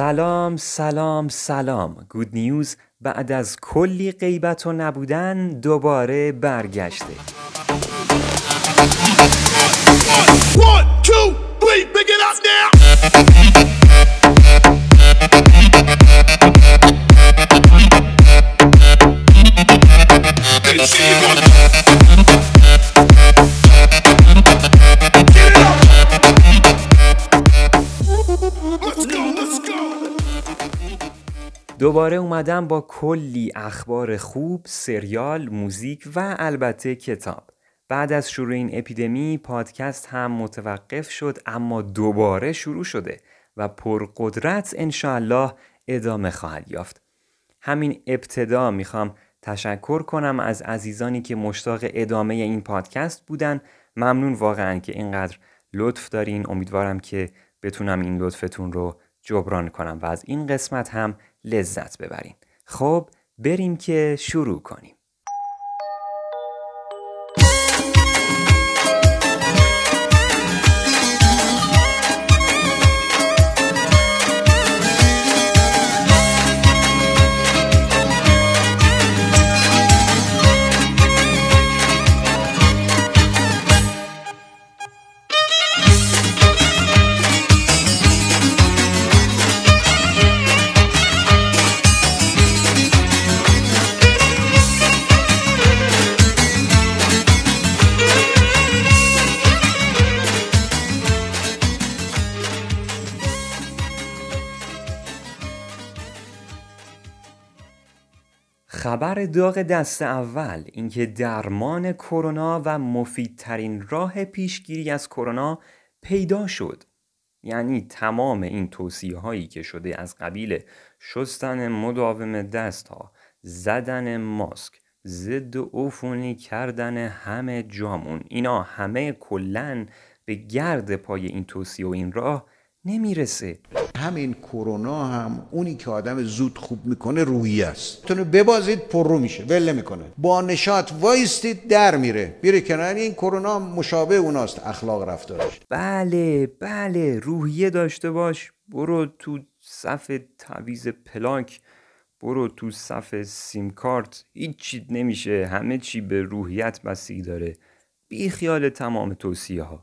سلام سلام سلام. گود نیوز بعد از کلی غیبت و نبودن دوباره برگشته. دوباره اومدم با کلی اخبار خوب، سریال، موزیک و البته کتاب. بعد از شروع این اپیدمی پادکست هم متوقف شد اما دوباره شروع شده و پرقدرت انشاالله ادامه خواهد یافت. همین ابتدا می‌خوام تشکر کنم از عزیزانی که مشتاق ادامه این پادکست بودن ممنون واقعا که اینقدر لطف دارین امیدوارم که بتونم این لطفتون رو جبران کنم و از این قسمت هم لذت ببرین. خب بریم که شروع کنیم. خبر داغ دست اول اینکه درمان کرونا و مفیدترین راه پیشگیری از کرونا پیدا شد. یعنی تمام این توصیه هایی که شده از قبیل شستن مداوم دست ها زدن ماسک ضد عفونی کردن همه جامون اینا همه کلن به گرد پای این توصیه و این راه نمی‌رسه. همین کرونا هم اونی که آدم زود خوب می‌کنه روحی است. تونو ببازید پر رو میشه ول می‌کنه با نشاط وایستید در میره. میره کنار. این کرونا مشابه اوناست اخلاق رفتارش. بله بله روحیه داشته باش. برو تو صف تعویز پلاک برو تو صف سیم کارت. هیچی نمیشه. همه چی به روحیت بستگی داره. بی خیال تمام توصیه ها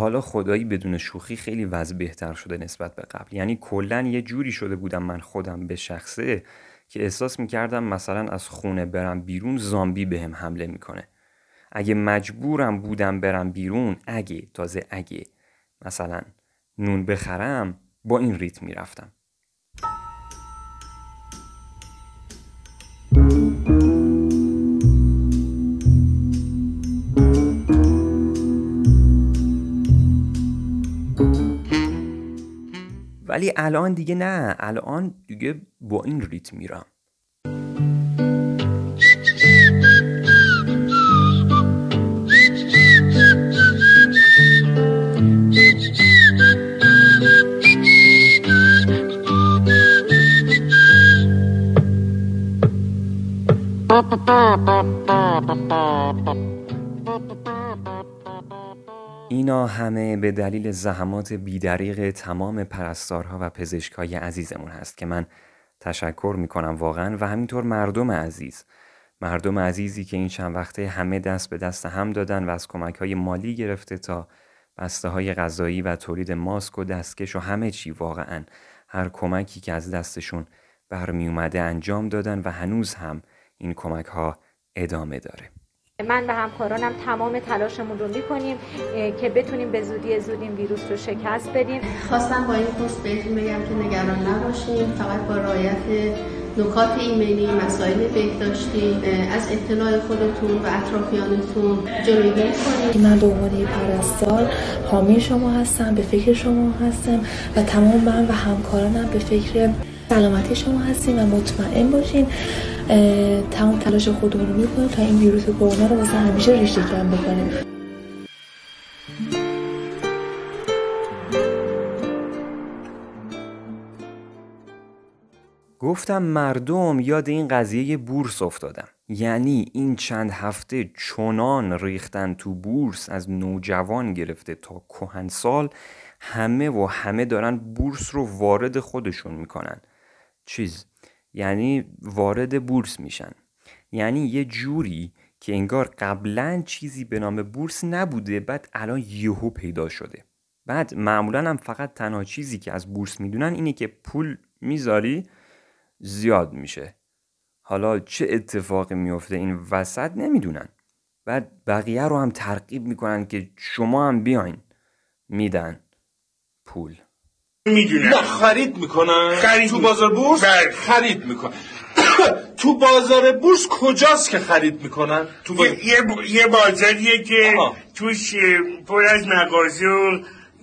حالا خدایی بدون شوخی خیلی وضع بهتر شده نسبت به قبل. یعنی کلا یه جوری شده بودم من خودم به شخصه که احساس می‌کردم مثلا از خونه برم بیرون زامبی بهم حمله می‌کنه. اگه مجبورم بودم برم بیرون اگه تازه اگه. مثلا نون بخرم با این ریتم می‌رفتم. ولی الان دیگه نه. الان دیگه با این ریتم میرم. اینا همه به دلیل زحمات بیدریق تمام پرستارها و پزشکای عزیزمون هست که من تشکر می‌کنم واقعا و همینطور مردم عزیز. مردم عزیزی که این چند وقته همه دست به دست هم دادن و از کمک های مالی گرفته تا بسته های غذایی و تولید ماسک و دستکش و همه چی واقعا هر کمکی که از دستشون برمی اومده انجام دادن و هنوز هم این کمک ها ادامه داره. من و همکارانم تمام تلاشمون رو می‌کنیم که بتونیم به زودی زود این ویروس رو شکست بدیم. خواستم با این پست بهتون بگم که نگران نباشین. فقط با رعایت نکات ایمنی مسائل بهداشتی از اطلاع خودتون و اطرافیانتون جلوگیری کنید. من به عنوان یک پرستار حامی شما هستم به فکر شما هستم و تمام من و همکارانم به فکر سلامتی شما هستیم و مطمئن باشین. تمام تلاش خودمون رو می‌کنیم تا این ویروس کرونا رو واسه همیشه ریشه کم بکنیم گفتم مردم یاد این قضیه بورس افتادم یعنی این چند هفته چنان ریختن تو بورس از نوجوان گرفته تا کهنسال همه و همه دارن بورس رو وارد خودشون می‌کنن. چیز یعنی وارد بورس میشن. یعنی یه جوری که انگار قبلا چیزی به نام بورس نبوده بعد الان یهو پیدا شده. بعد معمولا هم فقط تنها چیزی که از بورس می‌دونن اینه که پول می‌ذاری زیاد میشه. حالا چه اتفاقی میفته این وسط نمی‌دونن. بعد بقیه رو هم ترغیب می‌کنن که شما هم بیاین. میدن پول. می‌دونم. نه خرید می‌کنن. خرید تو بازار بورس بله. خرید می‌کنن. تو بازار بورس کجاست که خرید می‌کنن؟ تو باز... یه, ب- یه بازاریه که آها. توش پر از مغازه و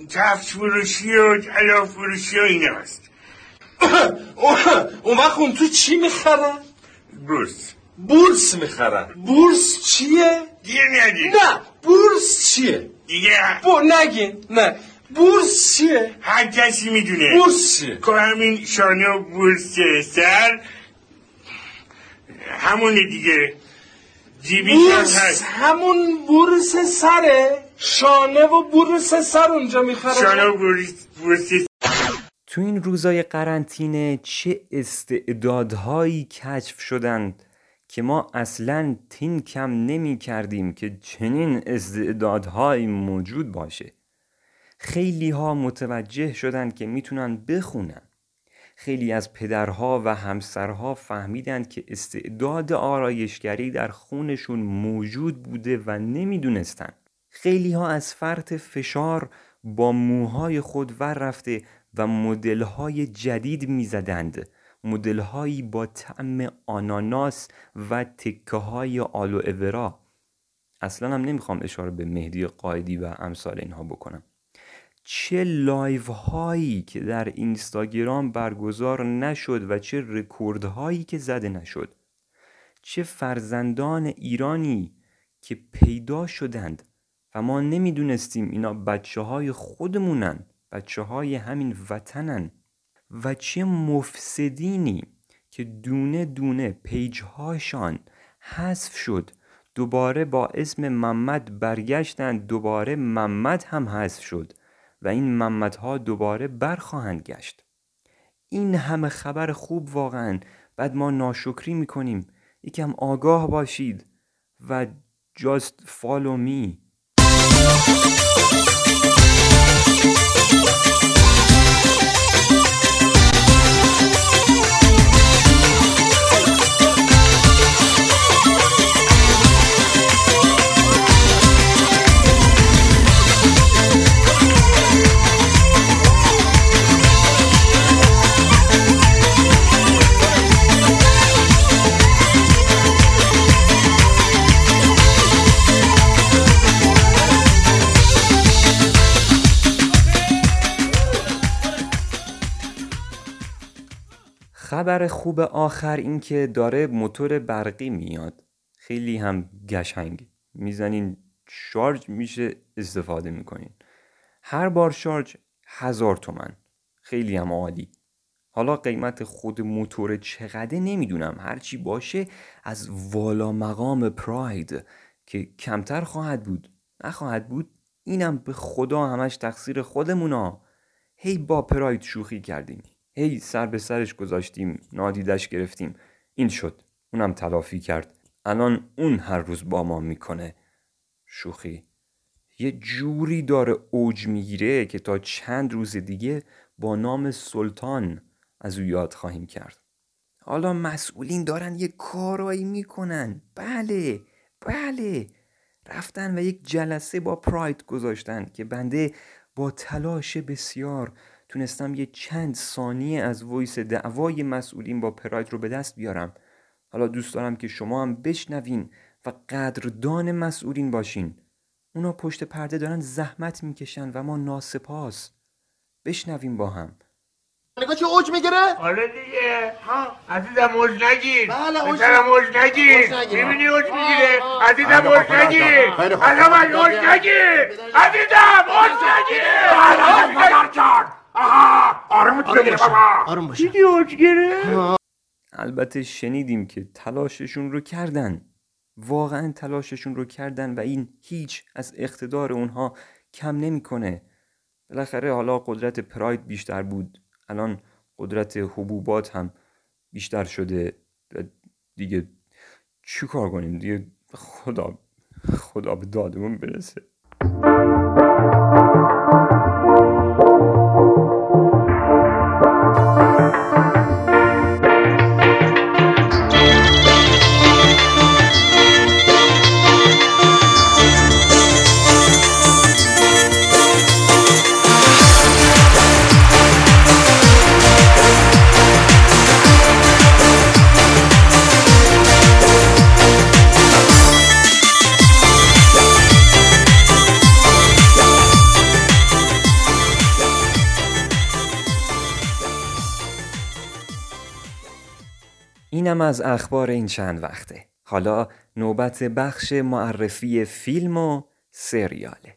کفش فروشی و طلا فروشی و ایناست اون وقت اون تو چی می‌خرن؟ بورس. بورس می‌خرن. بورس چیه؟ دیگه ندید نه بورس چیه؟ دیگه بو نگین نه. بورس چیه؟ هر کسی می‌دونه. بورس چیه؟ که همین شانه و بورس سر؟ همونه دیگه. جیبیش هم بورس هست؟ همون بورس سره. شانه و بورس سر اونجا می‌خرن. شانه و بورس, بورس تو این روزای قرنطینه چه استعدادهایی کشف شدند که ما اصلا تین کم نمی کردیم که چنین استعدادهایی موجود باشه؟ خیلی ها متوجه شدند که می‌تونن بخونن. خیلی از پدرها و همسرها فهمیدند که استعداد آرایشگری در خونشون موجود بوده و نمی‌دونستن. خیلی ها از فرط فشار با موهای خود ور رفته و مدل‌های جدید می‌زدند. مدل‌هایی با طعم آناناس و تکه های آلوئه ورا. اصلا هم نمی‌خوام اشاره به مهدی قایدی و امثال اینها بکنم. چه live هایی که در اینستاگرام برگزار نشد و چه رکورد هایی که زده نشد. چه فرزندان ایرانی که پیدا شدند و ما نمی‌دونستیم اینا بچه های خودمونن بچه های همین وطنن و چه مفسدینی که دونه دونه پیج هاشان حذف شد دوباره با اسم محمد برگشتند دوباره محمد هم حذف شد. و این محمد ها دوباره برخواهند گشت. این همه خبر خوب واقعا بعد ما ناشکری می‌کنیم. یکم آگاه باشید و just follow me خبر خوب آخر این که داره موتور برقی میاد. خیلی هم قشنگ. می‌زنین شارژ میشه استفاده می‌کنین. هر بار شارژ هزار تومن. خیلی هم عالی. حالا قیمت خود موتور چقدر نمی‌دونم. هرچی باشه از والا مقام پراید که کمتر خواهد بود. نخواهد بود اینم به خدا همش تقصیر خودمونا. هی با پراید شوخی کردیم هی سر به سرش گذاشتیم نادیدش گرفتیم. این شد. اونم تلافی کرد. الان اون هر روز با ما می‌کنه. شوخی. یه جوری داره اوج می‌گیره که تا چند روز دیگه با نام سلطان از او یاد خواهیم کرد. حالا مسئولین دارن یه کارایی می‌کنن. بله بله. رفتن و یک جلسه با پراید گذاشتن که بنده با تلاش بسیار تونستم یه چند ثانیه از ویس دعوای مسئولین با پراید رو به دست بیارم. حالا دوست دارم که شما هم بشنوین و قدردان مسئولین باشین. اونا پشت پرده دارن زحمت می‌کشن و ما ناسپاس. بشنویم با هم. نگاه چه اوج می‌گیره؟ آره دیگه. ها عزیزم موج نگیر. بله، اوج پسرم موج نگیر. اوج نگیر. می‌بینی اوج می‌گیره. عزیزم نگیر اوج. نگیر. عزیزم اوج نگیر. اوج آروم البته شنیدیم که تلاششون رو کردن. واقعا تلاششون رو کردن و این هیچ از اقتدار اونها کم نمی‌کنه. بالاخره حالا قدرت پراید بیشتر بود. الان قدرت حبوبات هم بیشتر شده و دیگه چی کار کنیم؟ دیگه خدا خدا به دادمون برسه. اینم از اخبار این چند وقته. حالا نوبت بخش معرفی فیلم و سریاله.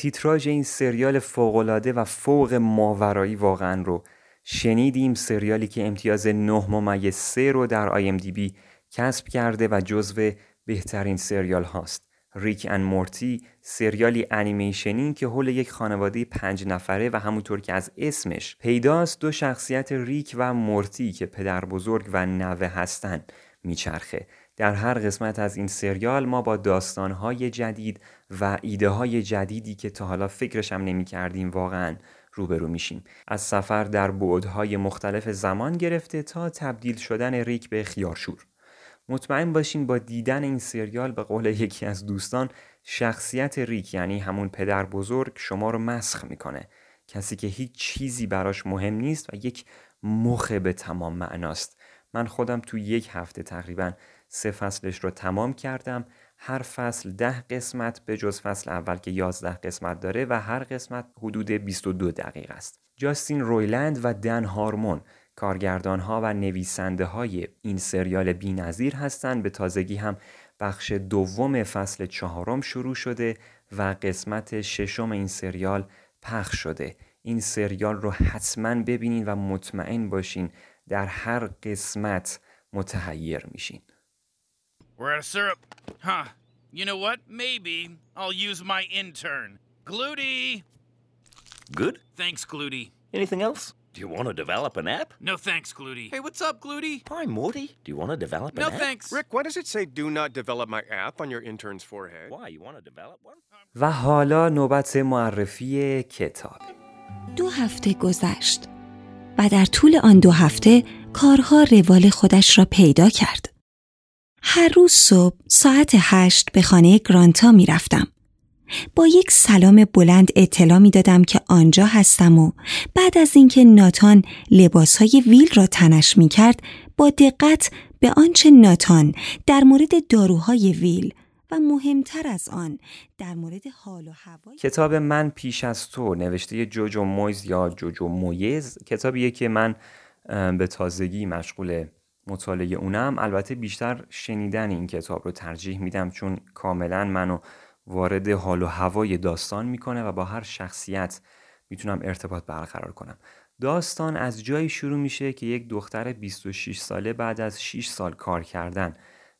تیتراژ این سریال فوقالعاده و فوق ماورایی واقعا رو شنیدیم. سریالی که امتیاز 9 ممیز 3 رو در IMDb کسب کرده و جزو بهترین سریال هاست. Rick and Morty سریالی انیمیشنی که حول یک خانواده پنج نفره و همونطور که از اسمش پیداست دو شخصیت ریک و مورتی که پدر بزرگ و نوه هستند میچرخه. در هر قسمت از این سریال ما با داستانهای جدید و ایده های جدیدی که تا حالا فکرش هم نمی کردیم واقعا روبرو میشیم. از سفر در بعدهای مختلف زمان گرفته تا تبدیل شدن ریک به خیارشور. مطمئن باشین با دیدن این سریال به قول یکی از دوستان شخصیت ریک یعنی همون پدر بزرگ شما رو مسخ می‌کنه. کسی که هیچ چیزی براش مهم نیست و یک مخ به تمام معناست. من خودم تو یک هفته تقریبا سه فصلش رو تمام کردم. هر فصل ده قسمت به جز فصل اول که 11 قسمت داره و هر قسمت حدود 22 دقیقه است. جاستین رویلند و دن هارمون کارگردان ها و نویسنده های این سریال بینظیر هستند. به تازگی هم بخش دوم فصل چهارم شروع شده و قسمت ششم این سریال پخش شده. این سریال رو حتما ببینین و مطمئن باشین در هر قسمت متحیر میشین. We're out of syrup. Huh. You know what? Maybe I'll use my intern. Gluty! Good? Thanks, Gluty. Anything else? Do you want to develop an app? No thanks, Gluty. Hey, what's up, Gluty? Hi, Morty. Do you want to develop No an app? thanks. Rick, why does it say do not develop my app on your intern's forehead? Why? You want to develop one? و حالا نوبت معرفی کتاب دو هفته گذشت و در طول آن دو هفته کارها روال خودش را پیدا کرد. هر روز صبح ساعت هشت به خانه گرانتا می رفتم. با یک سلام بلند اطلاع می دادم که آنجا هستم و بعد از اینکه ناتان لباسهای ویل را تنش می کرد با دقت به آنچه ناتان در مورد داروهای ویل و مهمتر از آن در مورد حال و هوای کتاب من پیش از تو نوشته جوجو مویز یا جوجو مویز کتابیه که من به تازگی مشغول مطالعه اونم. البته بیشتر شنیدن این کتاب رو ترجیح میدم چون کاملا منو وارد حال و هوای داستان می‌کنه و با هر شخصیت می‌تونم ارتباط برقرار کنم. داستان از جایی شروع میشه که یک دختر 26 ساله بعد از 6 سال کار کردن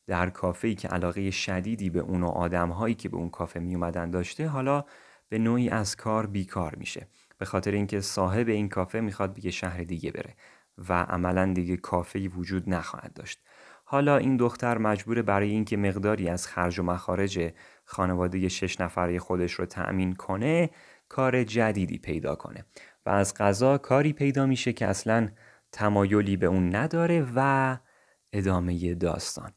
در کافه‌ای که علاقه شدیدی به اون و آدم‌هایی که به اون کافه می اومدن داشته حالا به نوعی از کار بیکار میشه. به خاطر اینکه صاحب این کافه می‌خواد به شهر دیگه بره. و عملا دیگه کافه‌ای وجود نخواهد داشت. حالا این دختر مجبور برای اینکه مقداری از خرج و مخارج خانواده شش نفره خودش رو تأمین کنه کار جدیدی پیدا کنه و از غذا کاری پیدا میشه که اصلا تمایلی به اون نداره و ادامه داستان.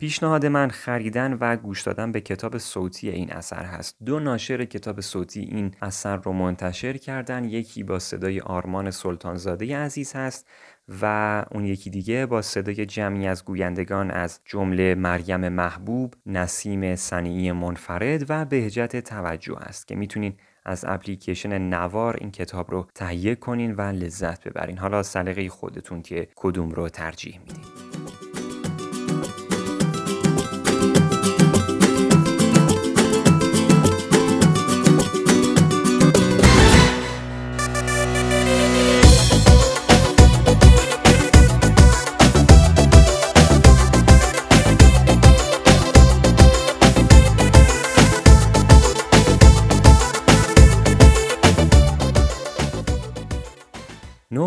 پیشنهاد من خریدن و گوش دادن به کتاب صوتی این اثر هست. دو ناشر کتاب صوتی این اثر رو منتشر کردن. یکی با صدای آرمان سلطانزاده عزیز هست و اون یکی دیگه با صدای جمعی از گویندگان از جمله مریم محبوب، نسیم صنیعی منفرد و بهجت توجه است که می‌تونین از اپلیکیشن نوار این کتاب رو تهیه کنین و لذت ببرین. حالا سلیقه خودتون که کدوم رو ترجیح میدین.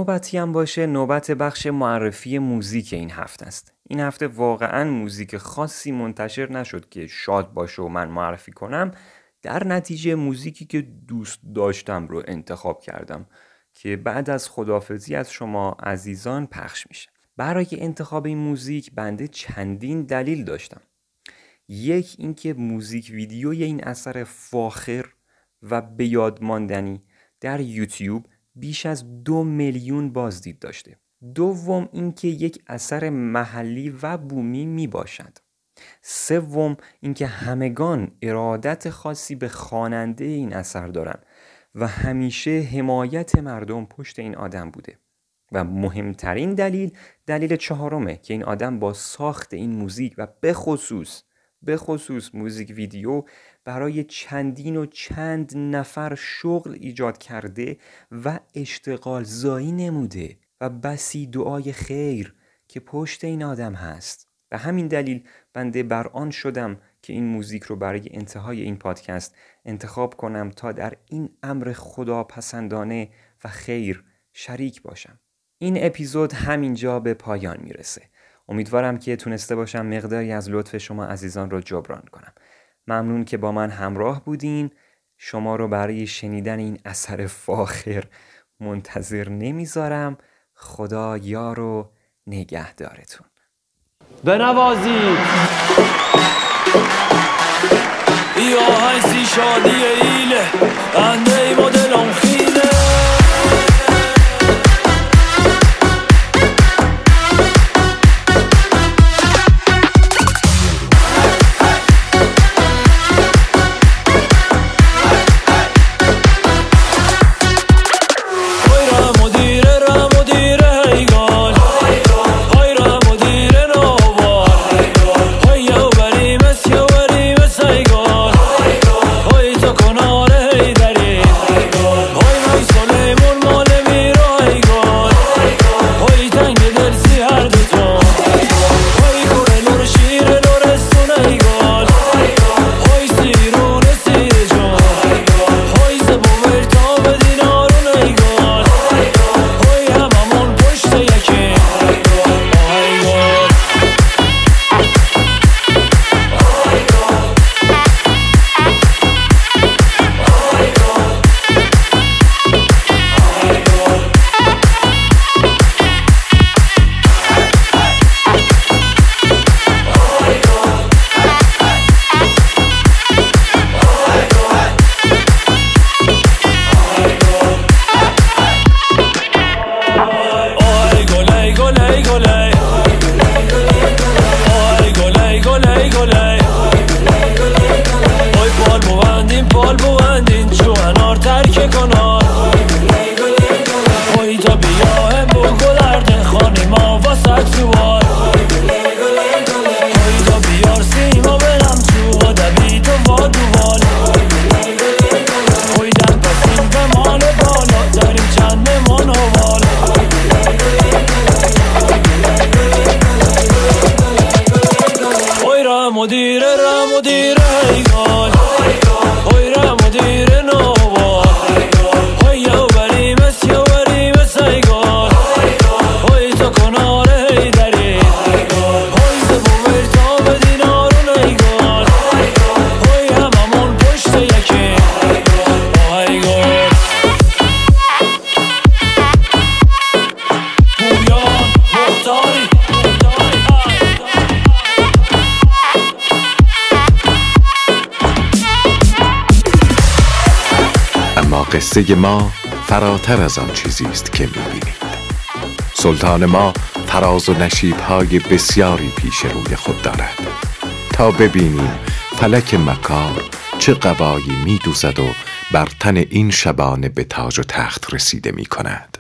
نوبتی هم باشه نوبت بخش معرفی موزیک این هفته است. این هفته واقعا موزیک خاصی منتشر نشد که شاد باشه و من معرفی کنم. در نتیجه موزیکی که دوست داشتم رو انتخاب کردم که بعد از خدافزی از شما عزیزان پخش میشه. برای انتخاب این موزیک بنده چندین دلیل داشتم. یک اینکه موزیک ویدیوی این اثر فاخر و به ماندنی در یوتیوب بیش از دو میلیون بازدید داشته. دوم اینکه یک اثر محلی و بومی می باشد سوم اینکه همگان ارادت خاصی به خواننده این اثر دارند و همیشه حمایت مردم پشت این آدم بوده. و مهمترین دلیل دلیل چهارمه که این آدم با ساخت این موزیک و به خصوص به خصوص موزیک ویدیو برای چندین و چند نفر شغل ایجاد کرده و اشتغال زایی نموده و بسی دعای خیر که پشت این آدم هست. و همین دلیل بنده بر آن شدم که این موزیک رو برای انتهای این پادکست انتخاب کنم تا در این امر خدا پسندانه و خیر شریک باشم. این اپیزود همینجا به پایان می‌رسه. امیدوارم که تونسته باشم مقداری از لطف شما عزیزان رو جبران کنم. ممنون که با من همراه بودین. شما رو برای شنیدن این اثر فاخر منتظر نمی‌ذارم. خدا یار و نگهدارتون. بنوازید. ای آهنگ شادی ایله. انده ای مدلم قصه ما فراتر از آن چیزی است که می‌بینید. سلطان ما فراز و نشیبهای بسیاری پیش روی خود دارد. تا ببینیم فلک مکار چه قبایی میدوزد و بر تن این شبانه به تاج و تخت رسیده می کند